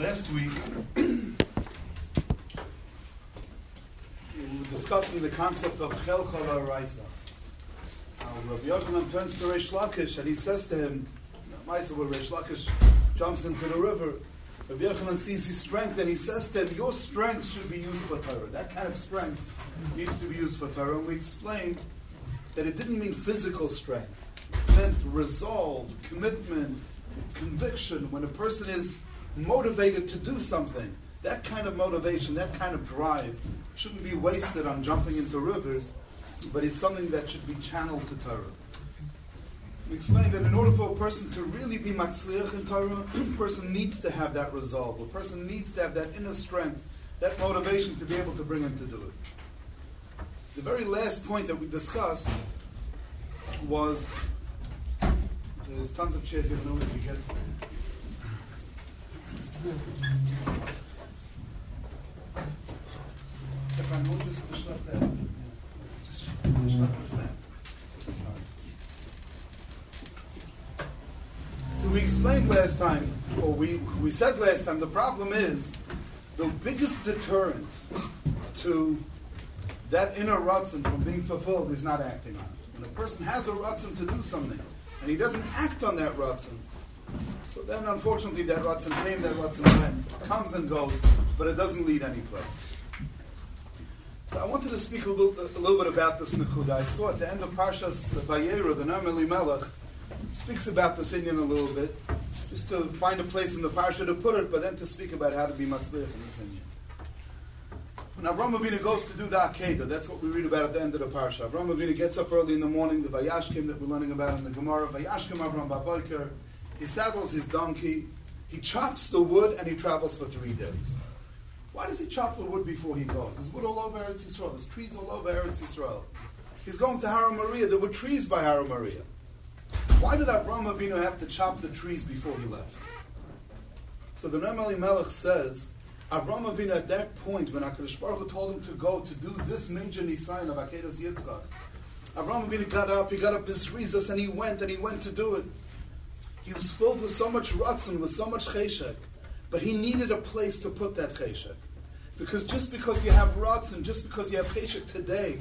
Last week, we were discussing the concept of Chelchal Raisa. Rabbi Yochanan turns to Reish Lakish and he says to him, Maisa, where Reish Lakish jumps into the river, Rabbi Yochanan sees his strength and he says to him, Your strength should be used for Torah. That kind of strength needs to be used for Torah. And we explained that it didn't mean physical strength, it meant resolve, commitment, conviction. When a person is motivated to do something, that kind of motivation, that kind of drive, shouldn't be wasted on jumping into rivers, but is something that should be channeled to Torah. We explained that in order for a person to really be matzliach in Torah, a person needs to have that resolve. A person needs to have that inner strength, that motivation to be able to bring him to do it. The very last point that we discussed was there's tons of chairs here, no way to get if I this down. Sorry. So we explained last time, or we, we said last time, the problem is the biggest deterrent to that inner rutzin from being fulfilled is not acting on it. When a person has a rutzin to do something, and he doesn't act on that rutzin, so then unfortunately that rutzin came, that rutzin went, comes and goes, but it doesn't lead any place. So I wanted to speak a little, a little bit about this Nakuda. I saw at the end of Parshas Vayera, the Noam Elimelech speaks about this Indian a little bit, just to find a place in the Parsha to put it, but then to speak about how to be Matzliach in this Indian. When Avram Avinu goes to do the Akedah, that's what we read about at the end of the Parsha. Avram Avinu gets up early in the morning, the Vayashkim that we're learning about in the Gemara, Vayashkim Avram Baboiker, he saddles his donkey, he chops the wood, and he travels for three days. Why does he chop the wood before he goes? There's wood all over Eretz Yisrael. There's trees all over Eretz Yisrael. He's going to Hara Maria. There were trees by Hara Maria. Why did Avram Avinu have to chop the trees before he left? So the Noam Elimelech says, Avram Avinu at that point, when HaKadosh Baruch Hu told him to go to do this major Nisayan of Akedas Yitzchak, Avram Avinu got up, he got up his rizas, and he went, and he went to do it. He was filled with so much ratzon, with so much cheshek, but he needed a place to put that cheshek. Because just because you have ratzon, just because you have cheshek today,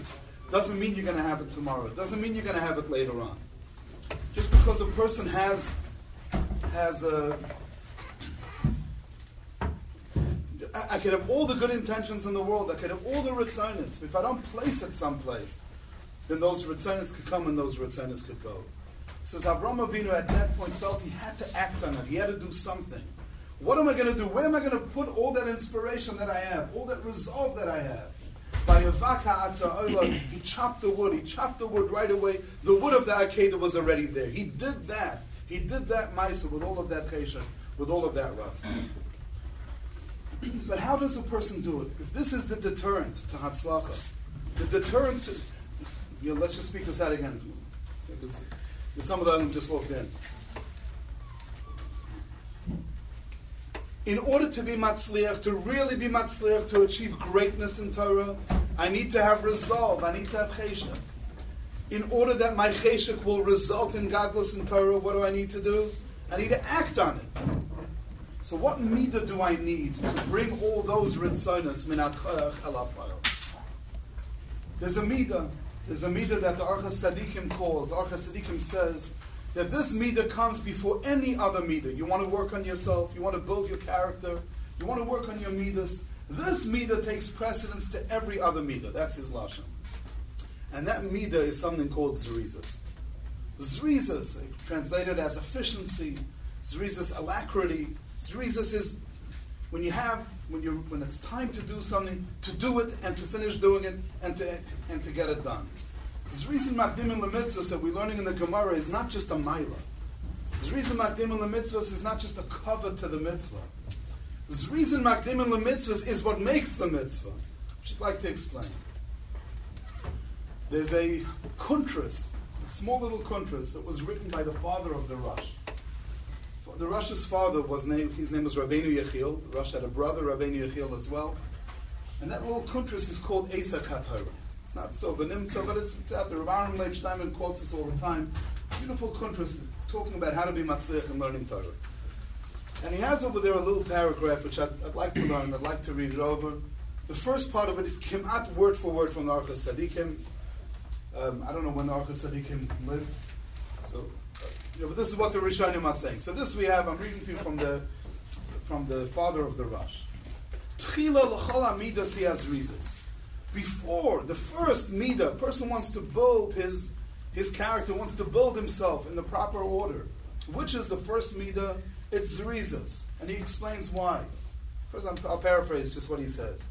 doesn't mean you're going to have it tomorrow. Doesn't mean you're going to have it later on. Just because a person has has a I, I could have all the good intentions in the world. I could have all the ritzonis. If I don't place it someplace, then those ritzonis could come and those ritzonis could go. Says Avram Avinu at that point felt he had to act on it. He had to do something. What am I going to do? Where am I going to put all that inspiration that I have, all that resolve that I have? By Yavaka he chopped the wood. He chopped the wood right away. The wood of the Akedah was already there. He did that. He did that Maisa with all of that chesed, with all of that ruts. but how does a person do it? If this is the deterrent to Hatzlacha, the deterrent to, you know, let's just speak this out again. Because some of them just walked in. In order to be matzliach, to really be matzliach, to achieve greatness in Torah, I need to have resolve. I need to have cheshek. In order that my cheshek will result in godless in Torah, what do I need to do? I need to act on it. So what midah do I need to bring all those ritzonos minat uh, koyach There's a midah there's a midah that the Archas Sadikim calls. Archas Sadikim says that this midah comes before any other midah. You want to work on yourself, you want to build your character, you want to work on your midas. This midah takes precedence to every other midah. That's his lashon. And that midah is something called zrizas. Zrizas, eh, translated as efficiency, zrizas alacrity. Zrizas is when you have when you when it's time to do something, to do it and to finish doing it and to and to get it done. This reason Makdim in the mitzvahs that we're learning in the Gemara is not just a Maila. Reason Makdim in the mitzvahs is not just a cover to the mitzvah. This reason Makdim in the mitzvahs is what makes the mitzvah. I'd like to explain. There's a kuntras, a small little kuntras that was written by the father of the Rosh. The Rosh's father was named, his name was Rabbeinu Yechiel. The Rosh had a brother, Rabbeinu Yechiel, as well. And that little kuntras is called Esa Katorah. It's not so benimtza, but it's, it's out there. Rabbi Leib Steinman quotes this all the time. Beautiful kuntras, talking about how to be matzliach and learning Torah. And he has over there a little paragraph which I'd, I'd like to learn, I'd like to read it over. The first part of it is Kimat word for word from the Archas Sadiqim. Um, I don't know when the Archas Sadiqim lived, so uh, you know, but this is what the Rishonim are saying. So this we have. I'm reading to you from the from the father of the Rosh. Tchila l'chol amidas he has reasons. Before the first midah, person wants to build his his character, wants to build himself in the proper order. Which is the first midah? It's zrizas, and he explains why. First, I'll paraphrase just what he says.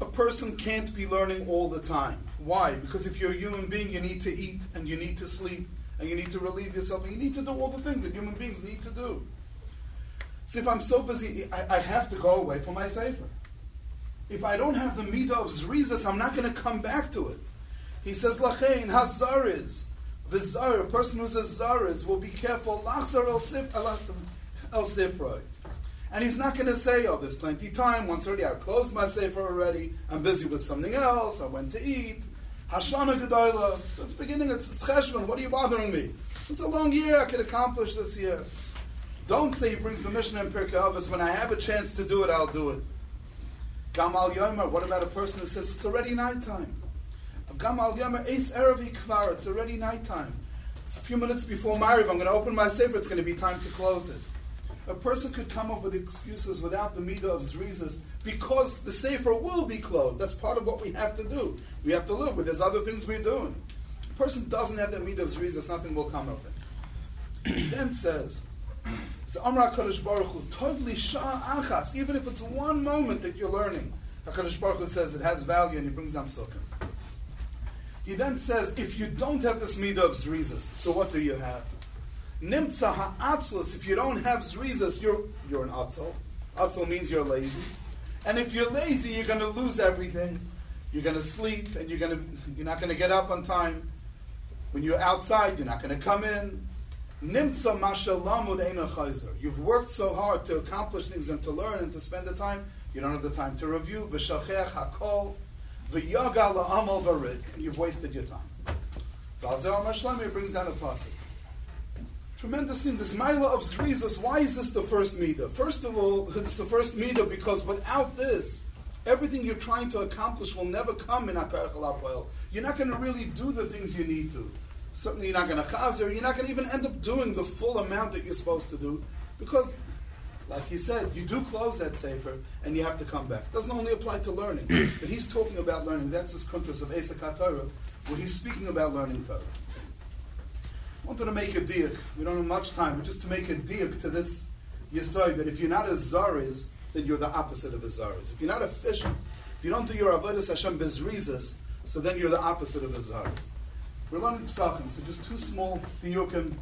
A person can't be learning all the time. Why? Because if you're a human being, you need to eat and you need to sleep and you need to relieve yourself and you need to do all the things that human beings need to do. See, if I'm so busy, I, I have to go away for my sefer. If I don't have the midah of zrizas, I'm not going to come back to it. He says, Lachain, hazariz, vizar, a person who says zariz will be careful, lachzar el sifroi. And he's not going to say, oh, there's plenty time. Once already, I've closed my sefer already. I'm busy with something else. I went to eat. Hashana Gedoyla. So it's beginning, it's, it's Cheshvan. What are you bothering me? It's a long year. I could accomplish this year. Don't say he brings the Mishnah in Pirkei Avos. When I have a chance to do it, I'll do it. Gamal Yomer. What about a person who says it's already nighttime? Gamal Yomer Eis Erevi Kvar. It's already nighttime. It's a few minutes before Mariv. I'm going to open my sefer. It's going to be time to close it. A person could come up with excuses without the midah of zrizas because the sefer will be closed. That's part of what we have to do. We have to live with. There's other things we're doing. A person doesn't have that midah of zrizas, nothing will come of it. He then says, the Amra Kadosh Baruch Hu, Tovli Shah Achas, even if it's one moment that you're learning, HaKadosh Baruch Hu says it has value and he brings down psukim. He then says, if you don't have this midah of zrizas, so what do you have? Nimtza ha'atzlus, if you don't have zrizas, you're, you're an atzel. Atzel means you're lazy. And if you're lazy, you're going to lose everything. You're going to sleep, and you're going to you're not going to get up on time. When you're outside, you're not going to come in. Nimtza mashalamud. You've worked so hard to accomplish things and to learn and to spend the time. You don't have the time to review. V'shachech hakol v'yaga la'amal varid. You've wasted your time. V'azel Mashlamir brings down a pasuk. Tremendous thing. This Maila of Zrizas, why is this the first Midah? First of all, it's the first Midah because without this, everything you're trying to accomplish will never come in Akayach You're not going to really do the things you need to. Certainly you're not going to chazer, you're not going to even end up doing the full amount that you're supposed to do because like he said, you do close that sefer and you have to come back. It doesn't only apply to learning, but he's talking about learning. That's his kuntras of Esa Torah, where he's speaking about learning Torah I wanted to make a diak. We don't have much time, but just to make a diak to this yesod that if you're not a zaris, then you're the opposite of a zaris. If you're not efficient, if you don't do your avodas Hashem bezrizas, so then you're the opposite of a zaris. We're learning psachim, so just two small diukim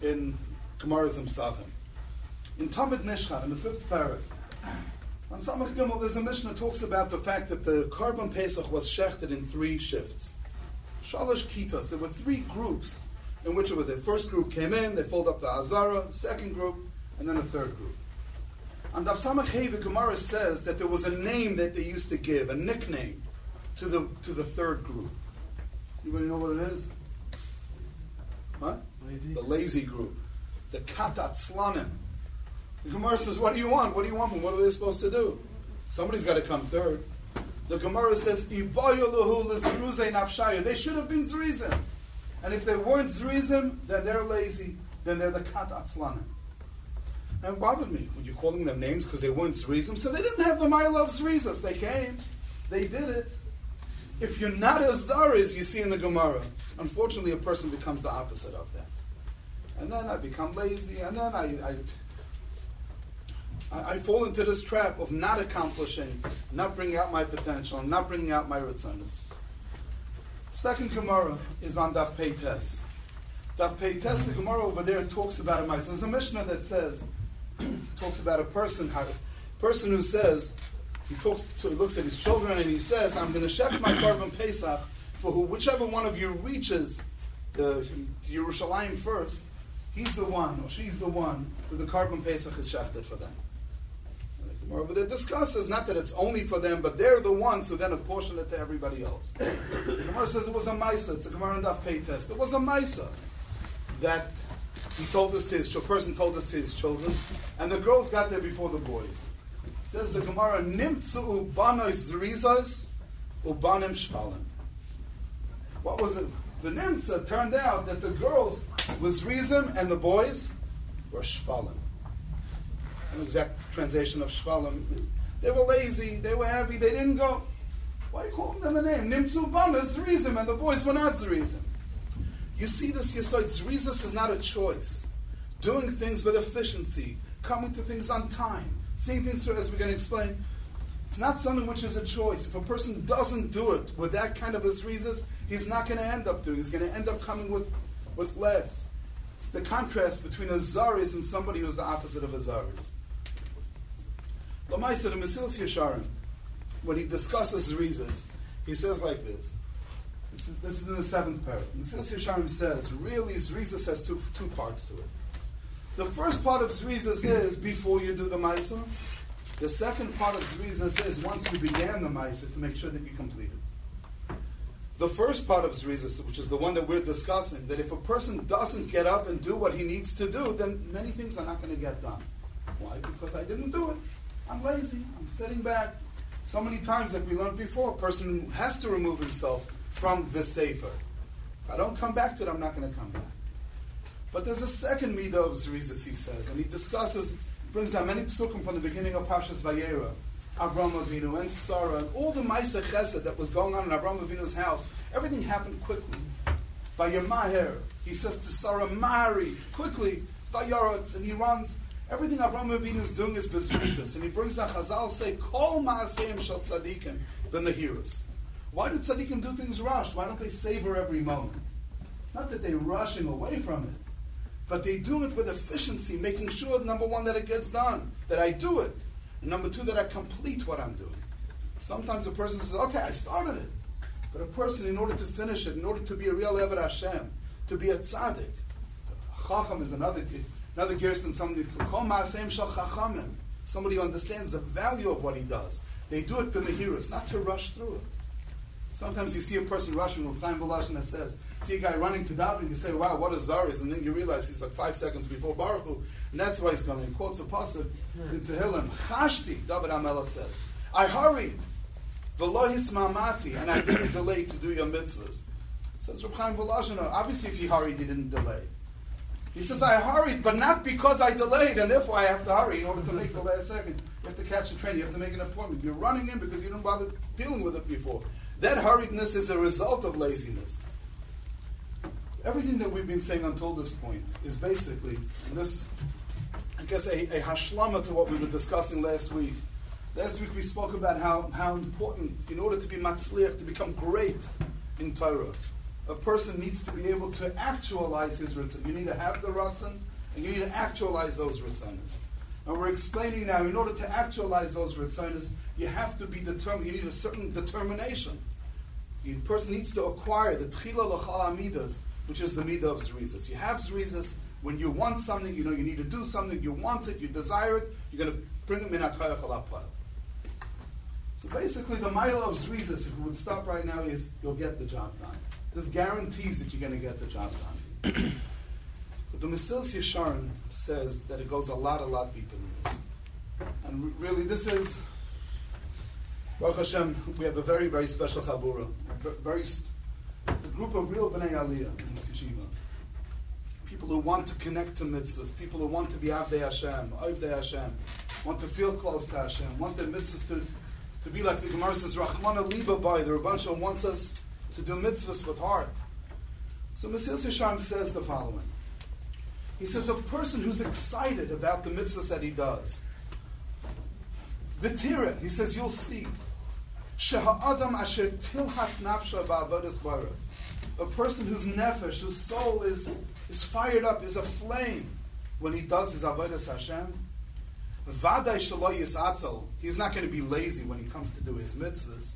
in Gemara's psachim. In Talmud Nishchan, in the fifth parak, on Samach Gimel, there's a Mishnah that talks about the fact that the korban Pesach was shechted in three shifts. Shalosh Kitas, there were three groups in which it was. the first group came in, they filled up the Azara, the second group, and then a third group. On Daf Samachei, the Gemara says that there was a name that they used to give, a nickname, to the to the third group. Anybody know what it is? What? Lazy. The lazy group. The Kat Atzlanim. The Gemara says, What do you want? What do you want from What are they supposed to do? Somebody's got to come third. The Gemara says, They should have been Zrizim. And if they weren't Zrizim, then they're lazy. Then they're the Kat Atzlanim. And it bothered me when you're calling them names because they weren't Zrizim. So they didn't have the Mile of Zrizas. They came. They did it. If you're not a Zariz, you see in the Gemara, unfortunately a person becomes the opposite of that. And then I become lazy, and then I, I, I fall into this trap of not accomplishing, not bringing out my potential, not bringing out my ritzanas. Second Gemara is on Daf Peites. Daf Peites, the Gemara over there talks about a mice. There's a Mishnah that says, talks about a person, person who says, he talks, to, he looks at his children and he says, I'm going to shech my korban Pesach for who, whichever one of you reaches the Yerushalayim first, he's the one or she's the one who the korban Pesach is shechted for them. Gemara over there discusses not that it's only for them, but they're the ones who then apportion it to everybody else. The Gemara says it was a Maisa. It's a Gemara and Daf Pei test. It was a Maisa that he told us to his a person told us to his children, and the girls got there before the boys. Says the Gemara, Nimtzu ubanois zrizos ubanim shvalim. What was it? The Nimtza turned out that the girls was Rizim and the boys were Shvalim. An exact translation of Shvalim. They were lazy, they were heavy, they didn't go. Why call them the name? Nimtzu Banas Zrizim, and the boys were not Zrizim. You see this Yesod, Zrizis is not a choice. Doing things with efficiency, coming to things on time, seeing things through, as we're going to explain. It's not something which is a choice. If a person doesn't do it with that kind of a Zrizis, he's not going to end up doing. He's going to end up coming with, with less. It's the contrast between a Zaris and somebody who's the opposite of a Zaris. Lamaisa, the Mesilas Yesharim, when he discusses Zrizis, he says like this. This is, this is in the seventh paragraph. Mesilas Yesharim says, really, Zrizis has two, two parts to it. The first part of Zrizis is before you do the Maisa. The second part of Zrizis is once you began the Maisa to make sure that you complete it. The first part of Zrizis, which is the one that we're discussing, that if a person doesn't get up and do what he needs to do, then many things are not going to get done. Why? Because I didn't do it. I'm lazy. I'm sitting back. So many times, like we learned before, a person has to remove himself from the Sefer. If I don't come back to it, I'm not going to come back. But there's a second midah of Zrizis, he says, and he discusses, brings down many psukim from the beginning of Pashas Vayera, Avram Avinu and Sarah, and all the Maisa Chesed that was going on in Avram Avinu's house. Everything happened quickly. By Vayemaher, he says to Sarah, Mari, quickly, Vayaretz, and he runs. Everything Avram Avinu is doing is bezrizis, and he brings down Chazal say, Kol Ma'aseim Shal Tzadikim, than the heroes. Why do tzaddikim do things rushed? Why don't they savor every moment? It's not that they're rushing away from it, but they do it with efficiency, making sure, number one, that it gets done, that I do it, and number two, that I complete what I'm doing. Sometimes a person says, okay, I started it. But a person, in order to finish it, in order to be a real Eved Hashem, to be a tzaddik, Chacham is another another gerson, somebody Somebody who understands the value of what he does. They do it b'mehirus, not to rush through it. Sometimes you see a person rushing, Reb Chaim Volozhiner says, see a guy running to daven, you say, wow, what a Zaris, and then you realize he's like five seconds before Baruch Hu, and that's why he's coming. He quotes a pasuk hmm. in Tehillim, Chashti, David HaMelech says, I hurried, Velohis mamati, and I didn't delay to do your mitzvahs. Says Reb Chaim obviously if he hurried, he didn't delay. He says, I hurried, but not because I delayed, and therefore I have to hurry in order to make the last second. You have to catch the train, you have to make an appointment. You're running in because you didn't bother dealing with it before. That hurriedness is a result of laziness. Everything that we've been saying until this point is basically this, I guess, a, a hashlama to what we were discussing last week. Last week we spoke about how, how important, in order to be matzliach, to become great in Torah, a person needs to be able to actualize his ritzon. You need to have the ritzon, and you need to actualize those ritzonas. And we're explaining now, in order to actualize those ritzonas, you have to be determined. You need a certain determination. The person needs to acquire the tchila l'chal amidas, which is the midah of zrizas. You have zrizas when you want something, you know you need to do something, you want it, you desire it, you're going to bring it min So basically, the mile of zrizas, if we would stop right now, is you'll get the job done. This guarantees that you're going to get the job done. but the Mesilas Yesharim says that it goes a lot, a lot deeper than this. And really, this is Baruch Hashem, we have a very, very special chabura, very a group of real bnei aliyah in this yeshiva. People who want to connect to mitzvahs, people who want to be avdei Hashem, avdei Hashem, want to feel close to Hashem, want their mitzvahs to, to be like the Gemara says, Rachmana liba by. The Rabban wants us to do mitzvahs with heart. So Mesilas Yesharim says the following. He says a person who's excited about the mitzvahs that he does, Vitira, he says, you'll see. Asher tilhat nafsha ba'avodas bara. A person whose nefesh, whose soul is, is fired up, is aflame when he does his avodas Hashem. Vaday shalo yisatzel. He's not going to be lazy when he comes to do his mitzvahs.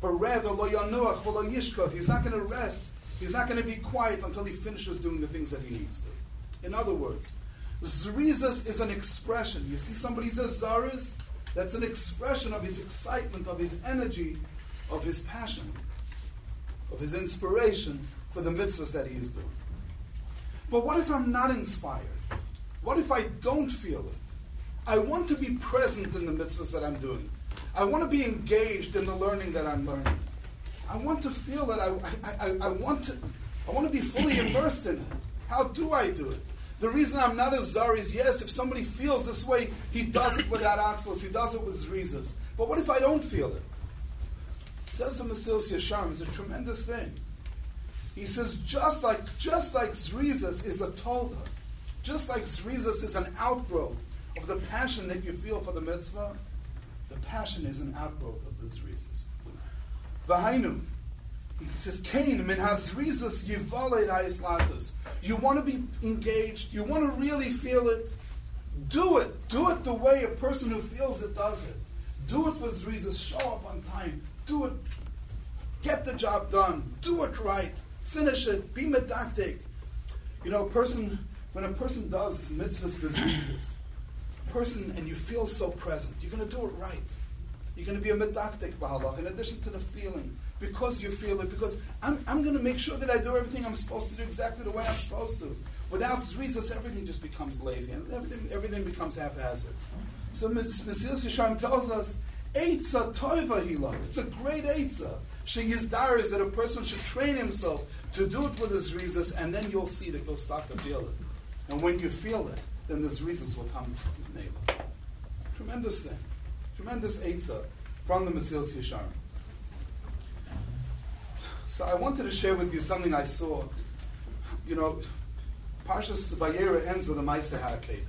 But rather, lo yanuach v'lo yishkot. He's not going to rest. He's not going to be quiet until he finishes doing the things that he needs to. In other words, zrizas is an expression. You see somebody says zaris, that's an expression of his excitement, of his energy, of his passion, of his inspiration for the mitzvahs that he is doing. But what if I'm not inspired? What if I don't feel it? I want to be present in the mitzvahs that I'm doing. I want to be engaged in the learning that I'm learning. I want to feel that I, I, I, I want to I want to be fully immersed in it. How do I do it? The reason I'm not a zar is yes, if somebody feels this way, he does it without atzlas, he does it with zrizas. But what if I don't feel it? Says the Mesilas Yesharim, it's a tremendous thing. He says just like just like zrizas is a tolda, just like zrizas is an outgrowth of the passion that you feel for the mitzvah, the passion is an outgrowth of the zrizas. He says, Cain, min hazrizas yivaled ha'is You want to be engaged. You want to really feel it. Do it. Do it the way a person who feels it does it. Do it with zrizas. Show up on time. Do it. Get the job done. Do it right. Finish it. Be medactic. You know, a person, when a person does mitzvahs with zrizas, person, and you feel so present, you're going to do it right. You're going to be a medactic b'halach, in addition to the feeling because you feel it, because I'm, I'm going to make sure that I do everything I'm supposed to do exactly the way I'm supposed to. Without zrizas, everything just becomes lazy, and everything, everything becomes haphazard. So Mesilas Yesharim tells us, Eitza toiva hila. It's a great Eitza. Dire is that a person should train himself to do it with his zrizas, and then you'll see that you'll start to feel it. And when you feel it, then the zrizas will come from the neighbor. Tremendous thing. Tremendous Eitza from the Mesilas Yesharim. So I wanted to share with you something I saw. You know, Parshas Vayera ends with a Maisa HaAkeda.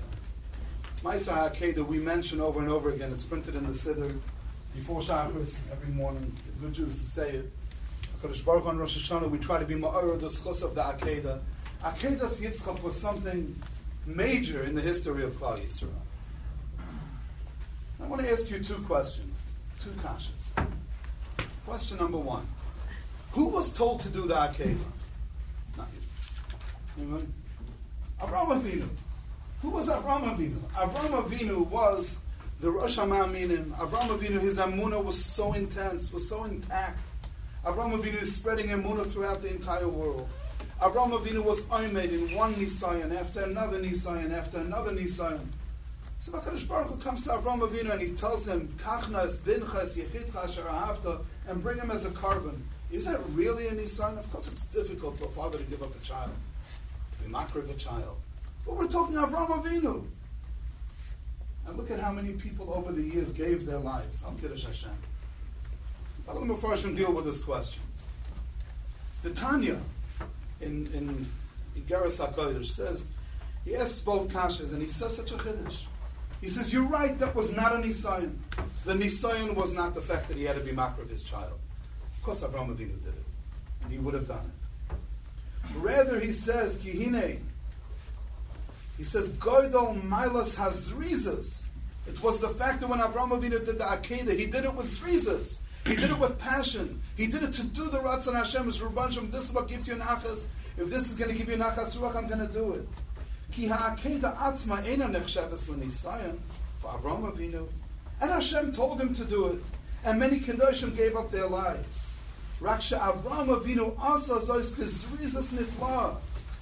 Maisa HaAkeda we mention over and over again. It's printed in the Siddur before Shabbos every morning. The Good Jews say it. Kodesh Baruch on Rosh Hashanah, we try to be Ma'ara, the schus of the Akedah. Akedas Yitzchak was something major in the history of Klal Yisrael. I want to ask you two questions, two kashas. Question number one. Who was told to do the Akedah? Not you. Anyone? Avram Avinu. Who was Avram Avinu? Avram Avinu was the Rosh Hamaminim. Avram Avinu, his Amunah was so intense, was so intact. Avram Avinu is spreading Amunah throughout the entire world. Avram Avinu was Oimed in one Nisayan, after another Nisayan, after another Nisayan. So HaKadosh Baruch Hu comes to Avram Avinu and he tells him, Kachnas, Binchas, Yechidcha, Asher and bring him as a korban. Is that really any sign? Of course, it's difficult for a father to give up a child, to be makriv a child. But we're talking Avram Avinu. And look at how many people over the years gave their lives on Kiddush Hashem. But let me first deal with this question. The Tanya in, in HaKodesh says, he asks both kashas and he says such a chiddush. He says, you're right, that was not a Nisayan. The Nisayan was not the fact that he had to be of his child. Of course, Avraham Avinu did it, and he would have done it. Rather, he says, Kihine, he says, Goidol Milas Hazrizas. It was the fact that when Avraham Avinu did the Akedah, he did it with zrizas. He did it with passion. He did it to do the Ratzon Hashem. This is what gives you nachas. If this is going to give you nachas ruach, I'm going to do it. Ki ha'akeda atzma ena nechsheves l'nisayan for Avraham Avinu. And Hashem told him to do it. And many Kedoshim gave up their lives. Raksha Avram Avinu Asa Zois Kizrizas Nifla.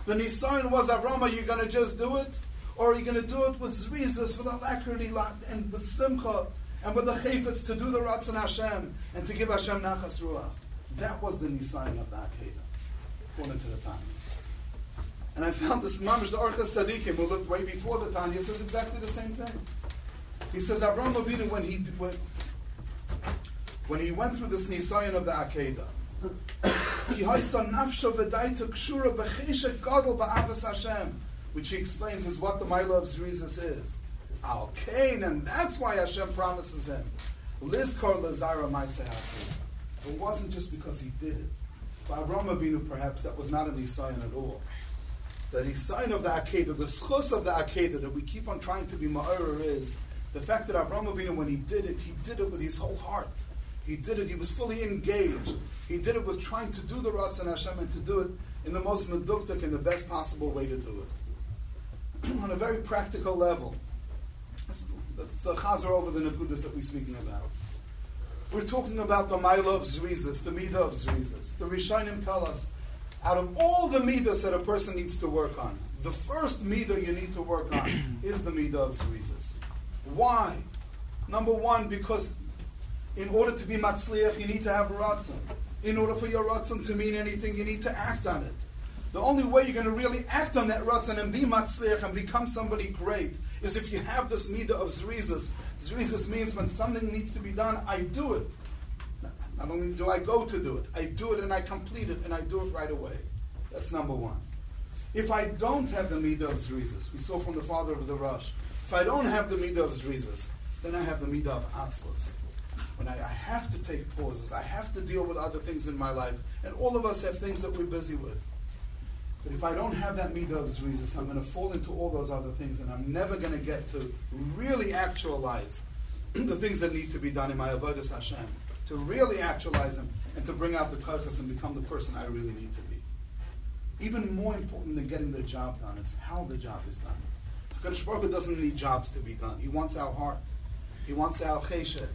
The Nisayan was Avram, are you going to just do it? Or are you going to do it with Zrizas, with alacrity, and with Simcha, and with the Chayfetz to do the Ratzon Hashem, and to give Hashem Nachas Ruach? That was the Nisayan of the Akedah, according to the Tanya. And I found this Mamish, the Orchas Sadiqim, who lived way before the Tanya, says exactly the same thing. He says Avram Avinu, when he, when, when he went through this Nisayan of the Akedah, which he explains is what the Milo of Zrizis is. Al Kain, and that's why Hashem promises him. Lizkor Lazara It wasn't just because he did it. For Avram Avinu, perhaps that was not a Nisayan at all. The Nisayan of the Akedah, the schus of the Akedah that we keep on trying to be Ma'arer is the fact that Avram Avinu, when he did it, he did it with his whole heart. He did it, he was fully engaged. He did it with trying to do the Ratzon Hashem and to do it in the most meduktik and the best possible way to do it. On a very practical level. That's a uh, chazer over the nakudas that we're speaking about. We're talking about the Maila of Zrizas, the Midah of Zrizas. The Rishonim tell us, out of all the Midas that a person needs to work on, The first midah you need to work on is the midah of zrizas. Why? Number one, because in order to be matzliach, you need to have ratzon. In order for your ratzon to mean anything, you need to act on it. The only way you're going to really act on that ratzon and be matzliach and become somebody great is if you have this midah of zrizas. Zrizas means when something needs to be done, I do it. Not only do I go to do it, I do it and I complete it and I do it right away. That's number one. If I don't have the midah of we saw from the father of the Rosh, if I don't have the midah of then I have the midah of. When I, I, have to take pauses, I have to deal with other things in my life, and all of us have things that we're busy with. But if I don't have that midah of I'm going to fall into all those other things, and I'm never going to get to really actualize the things that need to be done in my avodas Hashem, to really actualize them, and to bring out the kaichas and become the person I really need to be. Even more important than getting the job done, it's how the job is done. HaKadosh Baruch Hu doesn't need jobs to be done. He wants our heart. He wants our cheshek.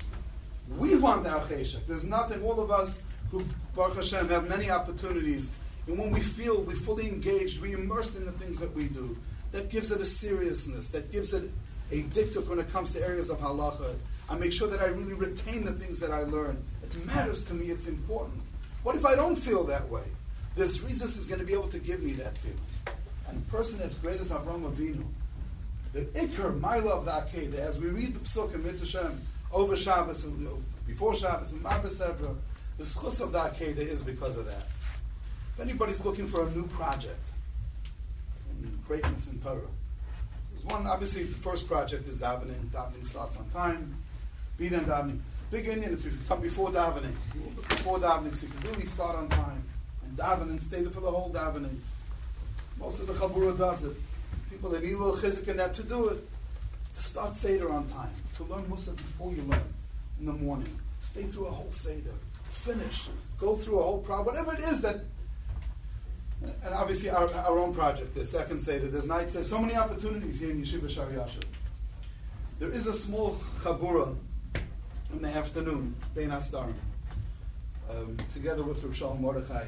We want our cheshek. There's nothing, all of us who, Baruch Hashem, have many opportunities and when we feel we're fully engaged, we're immersed in the things that we do, that gives it a seriousness, that gives it a diktuk when it comes to areas of halacha. I make sure that I really retain the things that I learn. It matters to me, it's important. What if I don't feel that way? This Rizis is going to be able to give me that feeling. And a person as great as Avram Avinu, the Iker, my love, the Akedah, as we read the Psukim, Mitzvah over Shabbos, and, before Shabbos, Marbas the schus of the Akedah is because of that. If anybody's looking for a new project, greatness in Torah, one, obviously, the first project is davening. Davening starts on time. Be then davening. Big Indian, if you come before davening, before davening, so you can really start on time and daven and stay there for the whole davening. Most of the Chabura does it. People that need a little chizik in that to do it. To start Seder on time. To learn Musa before you learn in the morning. Stay through a whole Seder. Finish. Go through a whole problem. Whatever it is that and obviously our, our own project, the second Seder, there's nights, there's so many opportunities here in Yeshiva Shar. There is a small chabura in the afternoon, Bein Astarim, um, together with Rav Shalom Mordechai,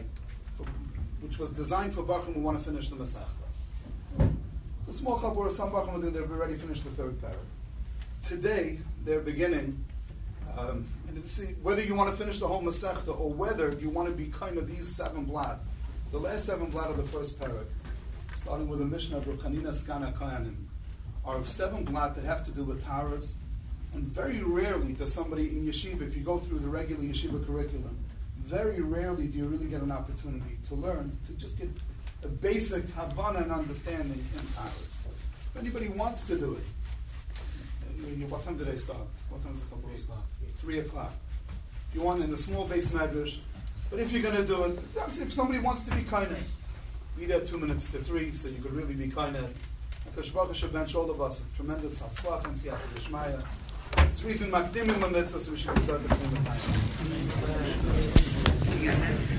which was designed for Bachim who want to finish the Masechta. It's a small chabura, some Bachim will do, they've already finished the third parak. Today, they're beginning, um, and see, whether you want to finish the whole Masechta or whether you want to be kind of these seven blot, the last seven blot of the first parak, starting with the mission of Ruchanina Skana Koyanim, are of seven blot that have to do with Taras. And very rarely does somebody in yeshiva, if you go through the regular yeshiva curriculum, very rarely do you really get an opportunity to learn, to just get a basic Havana and understanding in Taras. If anybody wants to do it, what time do they start? What time is it? Three o'clock. Three o'clock. If you want in the small base medrash, but if you're going to do it, if somebody wants to be kind of, be there two minutes to three, so you could really be kind of. Because Baruch should bench all of us with tremendous hatzlach and siyat d'shmaya. It's reason makdimim a mitzvah, so we should be the time.